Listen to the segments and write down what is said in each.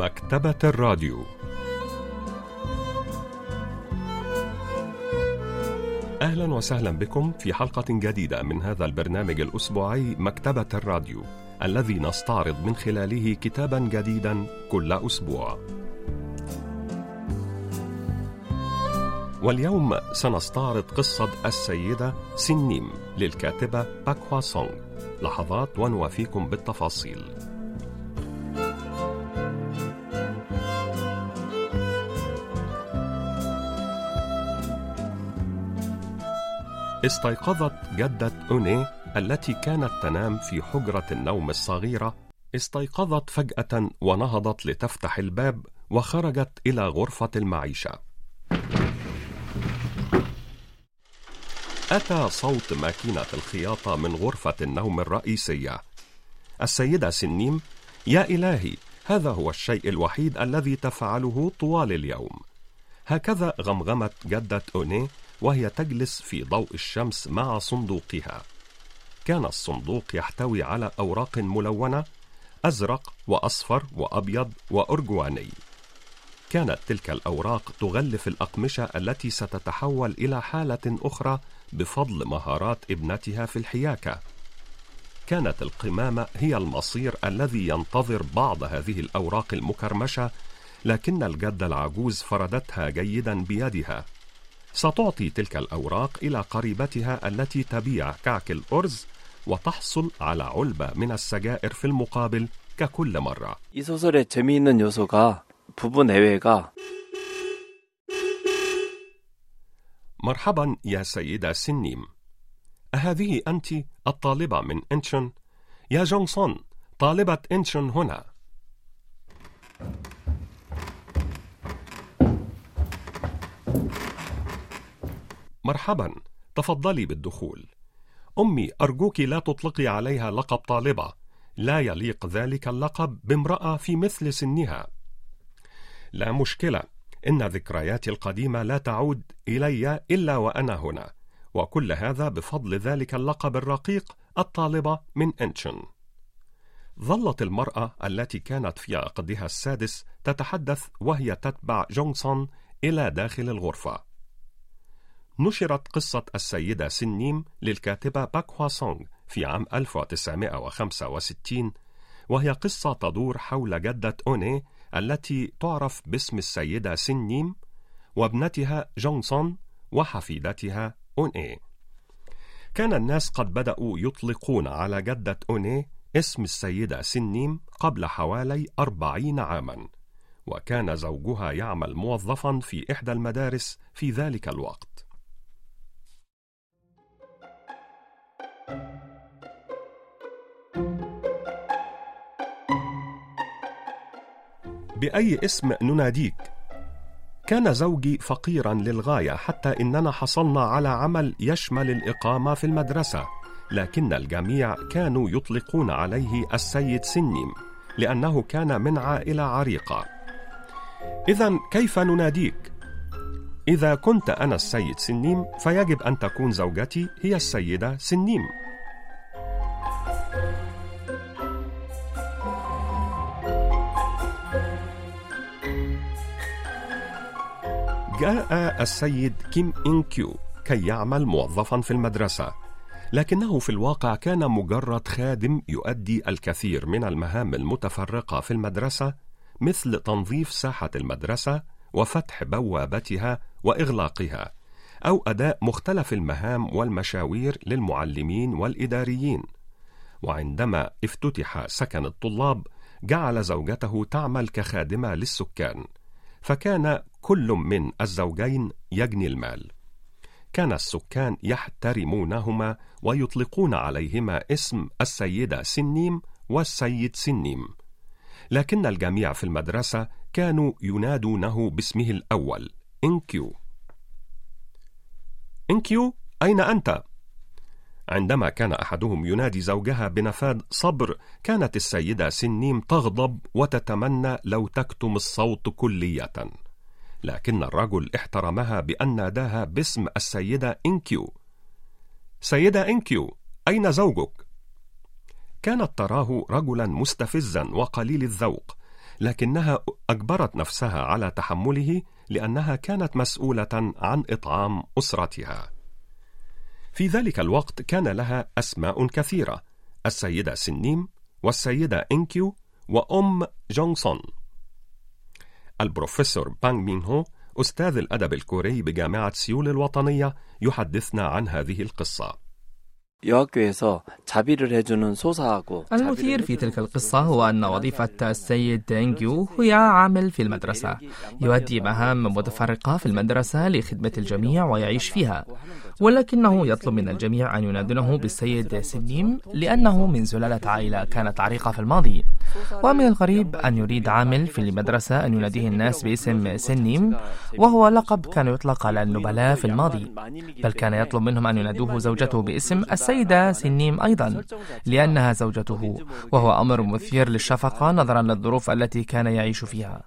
مكتبة الراديو. أهلا وسهلا بكم في حلقة جديدة من هذا البرنامج الأسبوعي مكتبة الراديو الذي نستعرض من خلاله كتابا جديدا كل أسبوع. واليوم سنستعرض قصة السيدة سنيم للكاتبة باكوا سونغ. لحظات ونوافيكم بالتفاصيل. استيقظت جدة أوني التي كانت تنام في حجرة النوم الصغيرة استيقظت فجأة ونهضت لتفتح الباب وخرجت إلى غرفة المعيشة أتى صوت ماكينة الخياطة من غرفة النوم الرئيسية. السيدة سنيم: يا إلهي، هذا هو الشيء الوحيد الذي تفعله طوال اليوم. هكذا غمغمت جدة أوني وهي تجلس في ضوء الشمس مع صندوقها. كان الصندوق يحتوي على أوراق ملونة أزرق وأصفر وأبيض وأرجواني. كانت تلك الأوراق تغلف الأقمشة التي ستتحول إلى حالة أخرى بفضل مهارات ابنتها في الحياكة. كانت القمامة هي المصير الذي ينتظر بعض هذه الأوراق المكرمشة، لكن الجدة العجوز فردتها جيدا بيدها. ستعطي تلك الأوراق إلى قريبتها التي تبيع كعك الأرز وتحصل على علبة من السجائر في المقابل ككل مرة. 이 소설의 재미있는 요소가 부부 내외가 مرحبا يا سيدة سنيم أهذه أنت الطالبة من إنشون؟ يا جونسون طالبة إنشون هنا مرحبا تفضلي بالدخول. أمي أرجوك لا تطلقي عليها لقب طالبة. لا يليق ذلك اللقب بامرأة في مثل سنها. لا مشكلة إن ذكرياتي القديمة لا تعود إلي إلا وأنا هنا. وكل هذا بفضل ذلك اللقب الرقيق الطالبة من إنشن. ظلت المرأة التي كانت في عقدها السادس تتحدث وهي تتبع جونسون إلى داخل الغرفة. نشرت قصة السيدة سنيم للكاتبة باك هوا سونغ في عام 1965 وهي قصة تدور حول جدة أوني التي تعرف باسم السيدة سنيم وابنتها جونسون وحفيدتها أوني. كان الناس قد بدأوا يطلقون على جدة أوني اسم السيدة سنيم قبل حوالي أربعين عاما وكان زوجها يعمل موظفا في إحدى المدارس في ذلك الوقت. بأي اسم نناديك؟ كان زوجي فقيرا للغاية حتى إننا حصلنا على عمل يشمل الإقامة في المدرسة لكن الجميع كانوا يطلقون عليه السيد سنيم لأنه كان من عائلة عريقة إذا كيف نناديك؟ إذا كنت أنا السيد سنيم فيجب أن تكون زوجتي هي السيدة سنيم. جاء السيد كيم إن كيو كي يعمل موظفا في المدرسة. لكنه في الواقع كان مجرد خادم يؤدي الكثير من المهام المتفرقة في المدرسة مثل تنظيف ساحة المدرسة وفتح بوابتها وإغلاقها أو أداء مختلف المهام والمشاوير للمعلمين والإداريين. وعندما افتتح سكن الطلاب جعل زوجته تعمل كخادمة للسكان فكان كل من الزوجين يجني المال. كان السكان يحترمونهما ويطلقون عليهما اسم السيدة سنيم والسيد سنيم. لكن الجميع في المدرسة كانوا ينادونه باسمه الأول إنكيو إنكيو أين أنت؟ عندما كان أحدهم ينادي زوجها بنفاد صبر كانت السيدة سنيم تغضب وتتمنى لو تكتم الصوت كلية لكن الرجل احترمها بأن ناداها باسم السيدة إنكيو سيدة إنكيو أين زوجك؟ كانت تراه رجلا مستفزا وقليل الذوق لكنها أجبرت نفسها على تحمله لأنها كانت مسؤولة عن إطعام أسرتها. في ذلك الوقت كان لها أسماء كثيرة السيدة سنيم والسيدة إنكيو وأم جونسون. البروفيسور بانغ مين هو أستاذ الأدب الكوري بجامعة سيول الوطنية يحدثنا عن هذه القصة. المثير في تلك القصة هو أن وظيفة السيد إنكيو هي عامل في المدرسة يؤدي مهام متفرقة في المدرسة لخدمة الجميع ويعيش فيها ولكنه يطلب من الجميع أن ينادونه بالسيد سنيم لأنه من سلالة عائلة كانت عريقة في الماضي ومن الغريب أن يريد عامل في المدرسة أن يناديه الناس باسم سنيم وهو لقب كان يطلق على النبلاء في الماضي. بل كان يطلب منهم أن ينادوه زوجته باسم السيدة سنيم أيضا لأنها زوجته وهو أمر مثير للشفقة نظرا للظروف التي كان يعيش فيها.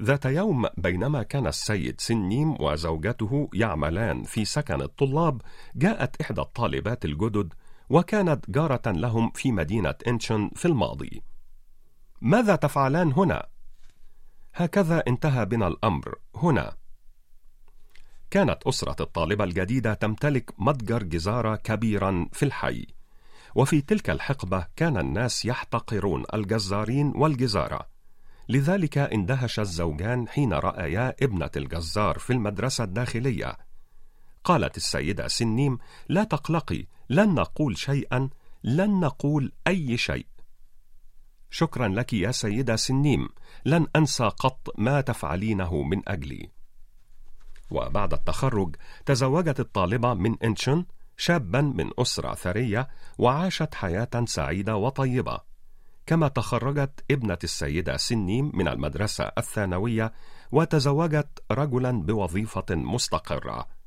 ذات يوم بينما كان السيد سنيم وزوجته يعملان في سكن الطلاب جاءت إحدى الطالبات الجدد وكانت جارة لهم في مدينة إنشن في الماضي. ماذا تفعلان هنا؟ هكذا انتهى بنا الأمر هنا. كانت أسرة الطالبة الجديدة تمتلك متجر جزارة كبيرا في الحي. وفي تلك الحقبة كان الناس يحتقرون الجزارين والجزارة. لذلك اندهش الزوجان حين رأيا ابنة الجزار في المدرسة الداخلية. قالت السيدة سنيم لا تقلقي لن نقول شيئا لن نقول أي شيء. شكرا لك يا سيدة سنيم لن أنسى قط ما تفعلينه من أجلي. وبعد التخرج تزوجت الطالبة من إنشن شابا من أسرة ثرية وعاشت حياة سعيدة وطيبة. كما تخرجت ابنة السيدة سنيم من المدرسة الثانوية وتزوجت رجلا بوظيفة مستقرة.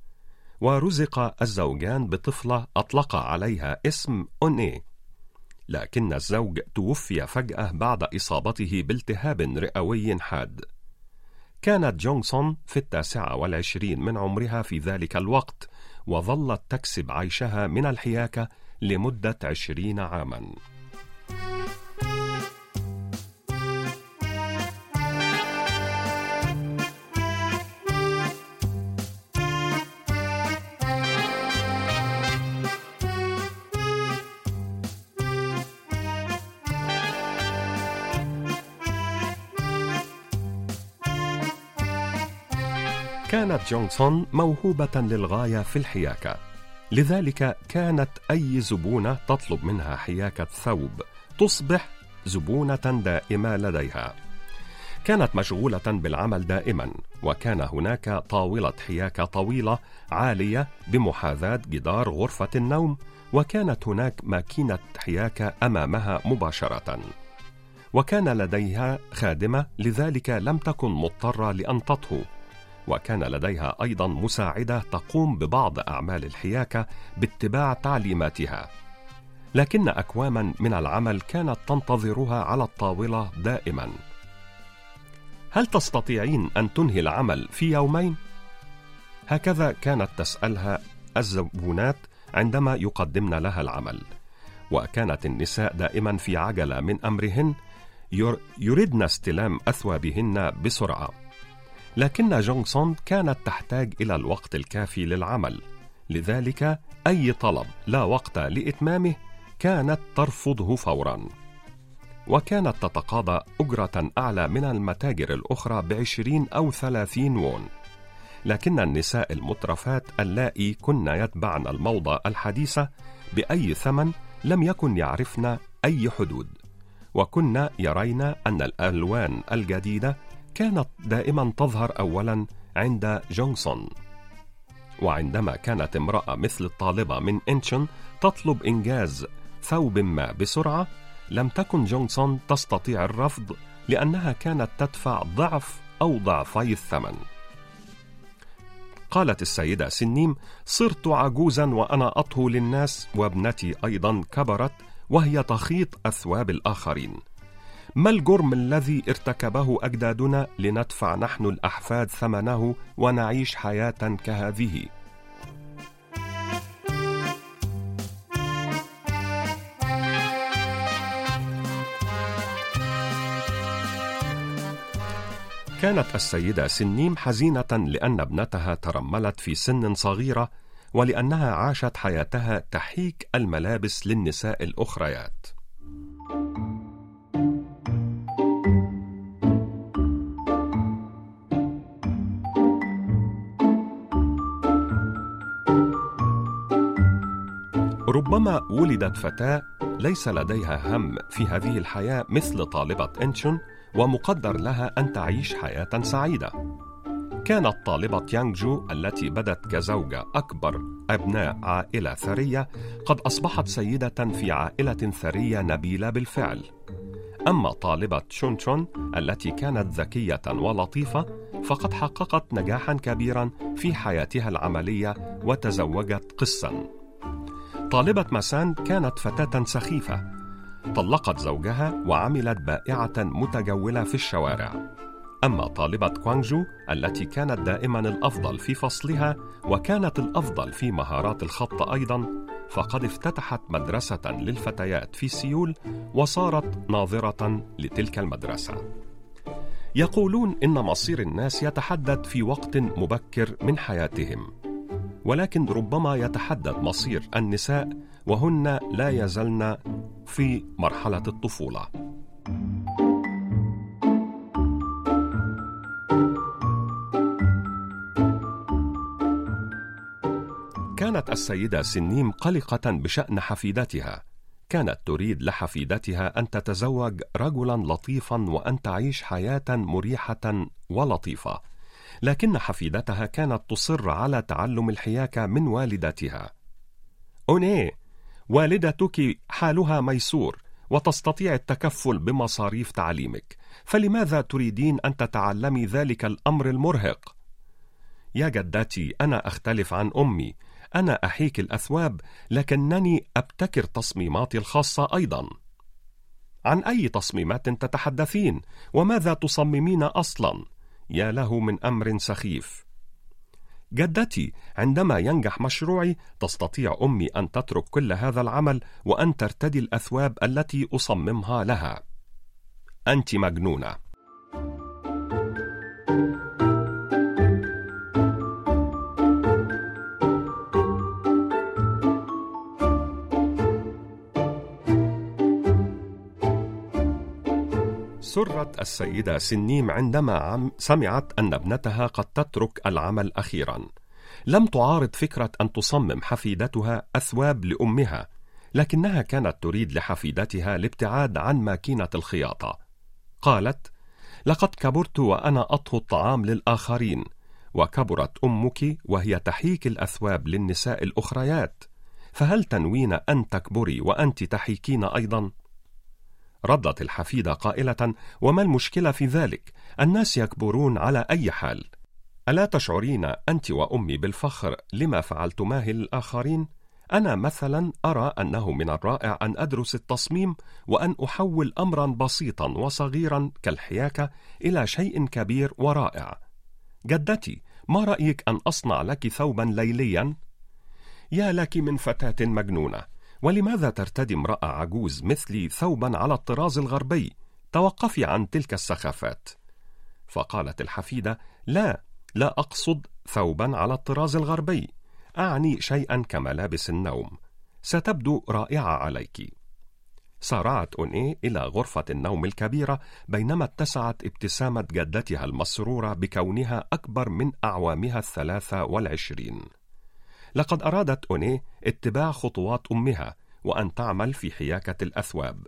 ورزق الزوجان بطفلة أطلق عليها اسم أوني لكن الزوج توفي فجأة بعد إصابته بالتهاب رئوي حاد. كانت جونسون في التاسعة والعشرين من عمرها في ذلك الوقت وظلت تكسب عيشها من الحياكة لمدة عشرين عاماً. كانت جونسون موهوبة للغاية في الحياكة. لذلك كانت أي زبونة تطلب منها حياكة ثوب تصبح زبونة دائمة لديها. كانت مشغولة بالعمل دائما وكان هناك طاولة حياكة طويلة عالية بمحاذاة جدار غرفة النوم وكانت هناك ماكينة حياكة أمامها مباشرة. وكان لديها خادمة لذلك لم تكن مضطرة لأن تطهو. وكان لديها أيضا مساعدة تقوم ببعض أعمال الحياكة باتباع تعليماتها. لكن اكواما من العمل كانت تنتظرها على الطاولة دائما. هل تستطيعين أن تنهي العمل في يومين؟ هكذا كانت تسألها الزبونات عندما يقدمن لها العمل. وكانت النساء دائما في عجلة من أمرهن يردن استلام أثوابهن بسرعة. لكن جونسون كانت تحتاج إلى الوقت الكافي للعمل. لذلك أي طلب لا وقت لإتمامه كانت ترفضه فورا. وكانت تتقاضى أجرة أعلى من المتاجر الأخرى بعشرين أو ثلاثين وون لكن النساء المترفات اللائي كن يتبعن الموضة الحديثة بأي ثمن لم يكن يعرفن أي حدود. وكن يرين أن الألوان الجديدة كانت دائما تظهر اولا عند جونسون وعندما كانت امرأة مثل الطالبة من إنشن تطلب إنجاز ثوب ما بسرعة لم تكن جونسون تستطيع الرفض لأنها كانت تدفع ضعف أو ضعفي الثمن. قالت السيدة سنيم صرت عجوزا وأنا أطهو للناس وابنتي أيضا كبرت وهي تخيط أثواب الآخرين. ما الجرم الذي ارتكبه أجدادنا لندفع نحن الأحفاد ثمنه ونعيش حياة كهذه؟ كانت السيدة سنيم حزينة لأن ابنتها ترملت في سن صغيرة ولأنها عاشت حياتها تحيك الملابس للنساء الأخريات. ربما ولدت فتاة ليس لديها هم في هذه الحياة مثل طالبة إنشون ومقدر لها أن تعيش حياة سعيدة. كانت طالبة يانغ جو التي بدت كزوجة أكبر أبناء عائلة ثرية قد أصبحت سيدة في عائلة ثرية نبيلة بالفعل. أما طالبة شونشون التي كانت ذكية ولطيفة فقد حققت نجاحا كبيرا في حياتها العملية وتزوجت قسا. طالبة ماسان كانت فتاة سخيفة. طلقت زوجها وعملت بائعة متجولة في الشوارع. أما طالبة كوانجو التي كانت دائما الأفضل في فصلها وكانت الأفضل في مهارات الخط أيضا فقد افتتحت مدرسة للفتيات في سيول وصارت ناظرة لتلك المدرسة. يقولون إن مصير الناس يتحدد في وقت مبكر من حياتهم. ولكن ربما يتحدد مصير النساء وهن لا يزلن في مرحلة الطفولة. كانت السيدة سنيم قلقة بشأن حفيدتها. كانت تريد لحفيدتها أن تتزوج رجلا لطيفا وأن تعيش حياة مريحة ولطيفة. لكن حفيدتها كانت تصر على تعلم الحياكة من والدتها. أوني، والدتك حالها ميسور وتستطيع التكفل بمصاريف تعليمك، فلماذا تريدين أن تتعلمي ذلك الأمر المرهق؟ يا جدتي، أنا أختلف عن أمي، أنا أحيك الأثواب، لكنني أبتكر تصميماتي الخاصة أيضا. عن أي تصميمات تتحدثين؟ وماذا تصممين أصلا؟ يا له من أمر سخيف. جدتي عندما ينجح مشروعي تستطيع أمي أن تترك كل هذا العمل وأن ترتدي الأثواب التي أصممها لها. أنت مجنونة. سرت السيدة سنيم عندما سمعت أن ابنتها قد تترك العمل أخيرا. لم تعارض فكرة أن تصمم حفيدتها أثواب لأمها، لكنها كانت تريد لحفيدتها الابتعاد عن ماكينة الخياطة. قالت: لقد كبرت وأنا أطهو الطعام للآخرين، وكبرت أمك وهي تحيك الأثواب للنساء الأخريات، فهل تنوين أن تكبري وأنت تحيكين أيضا؟ ردت الحفيدة قائلة: وما المشكلة في ذلك؟ الناس يكبرون على أي حال. ألا تشعرين أنت وأمي بالفخر لما فعلتماه للآخرين؟ أنا مثلا أرى أنه من الرائع أن أدرس التصميم وأن أحول أمرا بسيطا وصغيرا كالحياكة إلى شيء كبير ورائع. جدتي، ما رأيك أن أصنع لك ثوبا ليليا؟ يا لك من فتاة مجنونة. ولماذا ترتدي امرأة عجوز مثلي ثوبا على الطراز الغربي؟ توقفي عن تلك السخافات. فقالت الحفيدة: لا، لا أقصد ثوبا على الطراز الغربي، أعني شيئا كملابس النوم. ستبدو رائعة عليك. سارعت أوني إلى غرفة النوم الكبيرة بينما اتسعت ابتسامة جدتها المسرورة بكونها أكبر من أعوامها الثلاثة والعشرين. لقد أرادت أوني اتباع خطوات أمها وأن تعمل في حياكة الأثواب.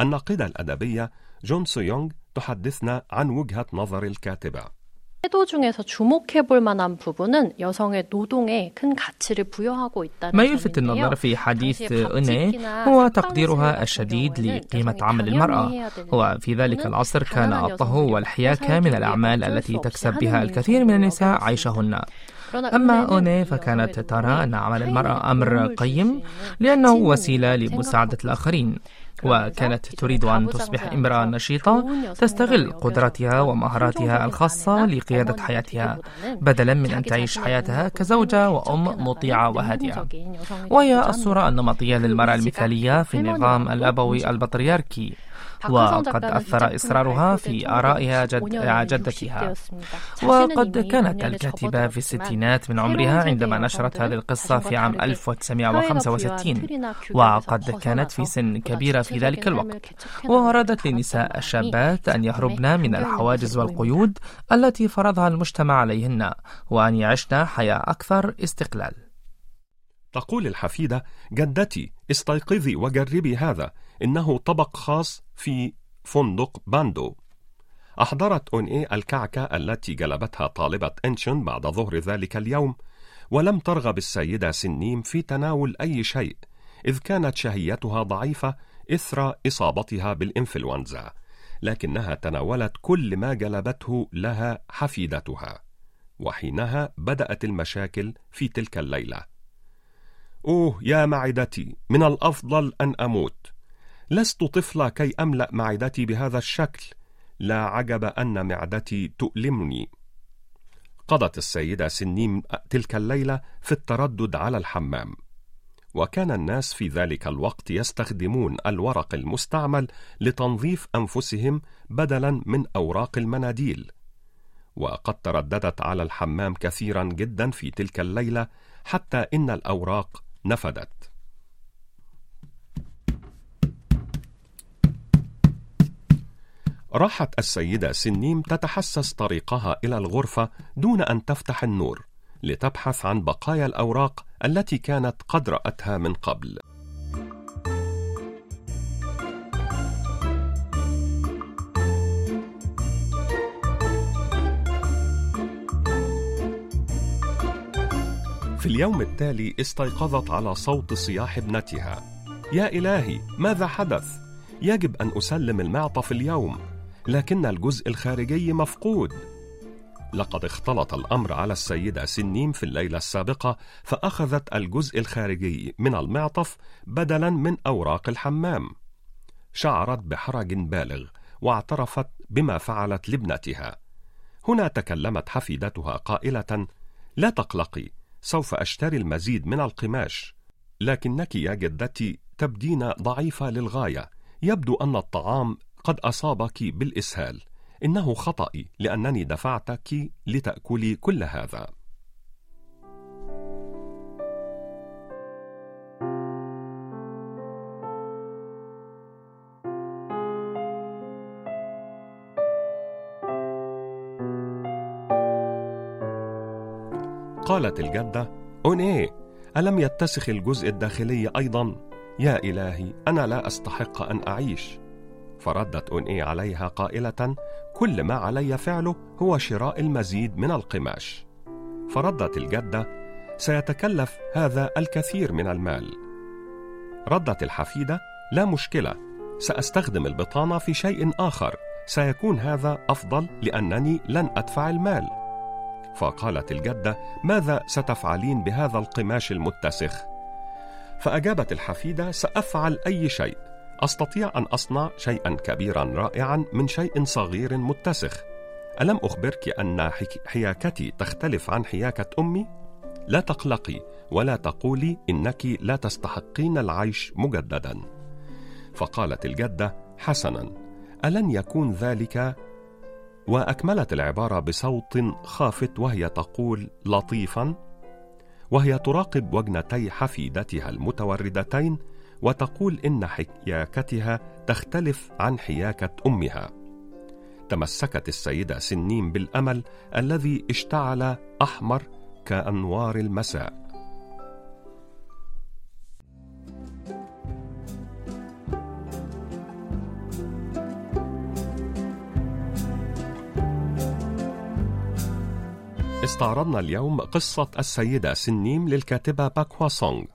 الناقدة الأدبية جون سيونغ تحدثنا عن وجهة نظر الكاتبة. 태도 중에서 주목해 볼 만한 부분은 여성의 노동에 큰 가치를 부여하고 있다는 ما يلفت النظر في حديث أني هو تقديرها الشديد لقيمة عمل المرأة وفي ذلك العصر كان الطهو والحياكة من الأعمال التي تكسب بها الكثير من النساء عيشهن أما أوني فكانت ترى أن عمل المرأة أمر قيم لأنه وسيلة لمساعدة الآخرين. وكانت تريد أن تصبح امرأة نشيطة تستغل قدراتها ومهاراتها الخاصة لقيادة حياتها بدلا من أن تعيش حياتها كزوجة وأم مطيعة وهادئة. وهي الصورة النمطية للمرأة المثالية في النظام الأبوي البطريركي وقد أثر إصرارها في آرائها جد جدتها. وقد كانت الكاتبة في الستينات من عمرها عندما نشرت هذه القصة في عام 1965 وقد كانت في سن كبيرة في ذلك الوقت. وأرادت للنساء الشابات أن يهربن من الحواجز والقيود التي فرضها المجتمع عليهن وأن يعشن حياة أكثر استقلال. تقول الحفيدة جدتي استيقظي وجربي هذا. إنه طبق خاص في فندق باندو. أحضرت أون إيه الكعكة التي جلبتها طالبة إنشن بعد ظهر ذلك اليوم ولم ترغب السيدة سنيم في تناول أي شيء إذ كانت شهيتها ضعيفة إثر إصابتها بالإنفلونزا لكنها تناولت كل ما جلبته لها حفيدتها وحينها بدأت المشاكل في تلك الليلة. أوه يا معدتي من الأفضل أن أموت. لست طفلة كي أملأ معدتي بهذا الشكل. لا عجب أن معدتي تؤلمني. قضت السيدة سنيم تلك الليلة في التردد على الحمام. وكان الناس في ذلك الوقت يستخدمون الورق المستعمل لتنظيف أنفسهم بدلا من أوراق المناديل. وقد ترددت على الحمام كثيرا جدا في تلك الليلة حتى إن الأوراق نفدت. راحت السيدة سنيم تتحسس طريقها إلى الغرفة دون أن تفتح النور. لتبحث عن بقايا الأوراق التي كانت قد رأتها من قبل. في اليوم التالي استيقظت على صوت صياح ابنتها. يا إلهي ماذا حدث؟ يجب أن أسلم المعطف اليوم لكن الجزء الخارجي مفقود. لقد اختلط الأمر على السيدة سنيم في الليلة السابقة فأخذت الجزء الخارجي من المعطف بدلا من أوراق الحمام. شعرت بحرج بالغ واعترفت بما فعلت لابنتها. هنا تكلمت حفيدتها قائلة لا تقلقي سوف أشتري المزيد من القماش لكنك يا جدتي تبدين ضعيفة للغاية. يبدو أن الطعام قد أصابك بالإسهال. إنه خطأي لأنني دفعتك لتأكلي كل هذا قالت الجدة أونيه ألم يتسخ الجزء الداخلي أيضا؟ يا إلهي أنا لا أستحق أن أعيش فردت أونيه عليها قائلة كل ما علي فعله هو شراء المزيد من القماش. فردت الجدة سيتكلف هذا الكثير من المال. ردت الحفيدة لا مشكلة سأستخدم البطانة في شيء آخر سيكون هذا أفضل لأنني لن أدفع المال. فقالت الجدة ماذا ستفعلين بهذا القماش المتسخ؟ فأجابت الحفيدة سأفعل أي شيء. أستطيع أن أصنع شيئا كبيرا رائعا من شيء صغير متسخ. ألم أخبرك أن حياكتي تختلف عن حياكة أمي؟ لا تقلقي ولا تقولي إنك لا تستحقين العيش مجددا. فقالت الجدة حسنا. ألن يكون ذلك؟ وأكملت العبارة بصوت خافت وهي تقول لطيفا. وهي تراقب وجنتي حفيدتها المتوردتين وتقول إن حياكتها تختلف عن حياكة أمها. تمسكت السيدة سنين بالأمل الذي اشتعل أحمر كأنوار المساء. استعرضنا اليوم قصة السيدة سنيم للكاتبة باكوا سونغ.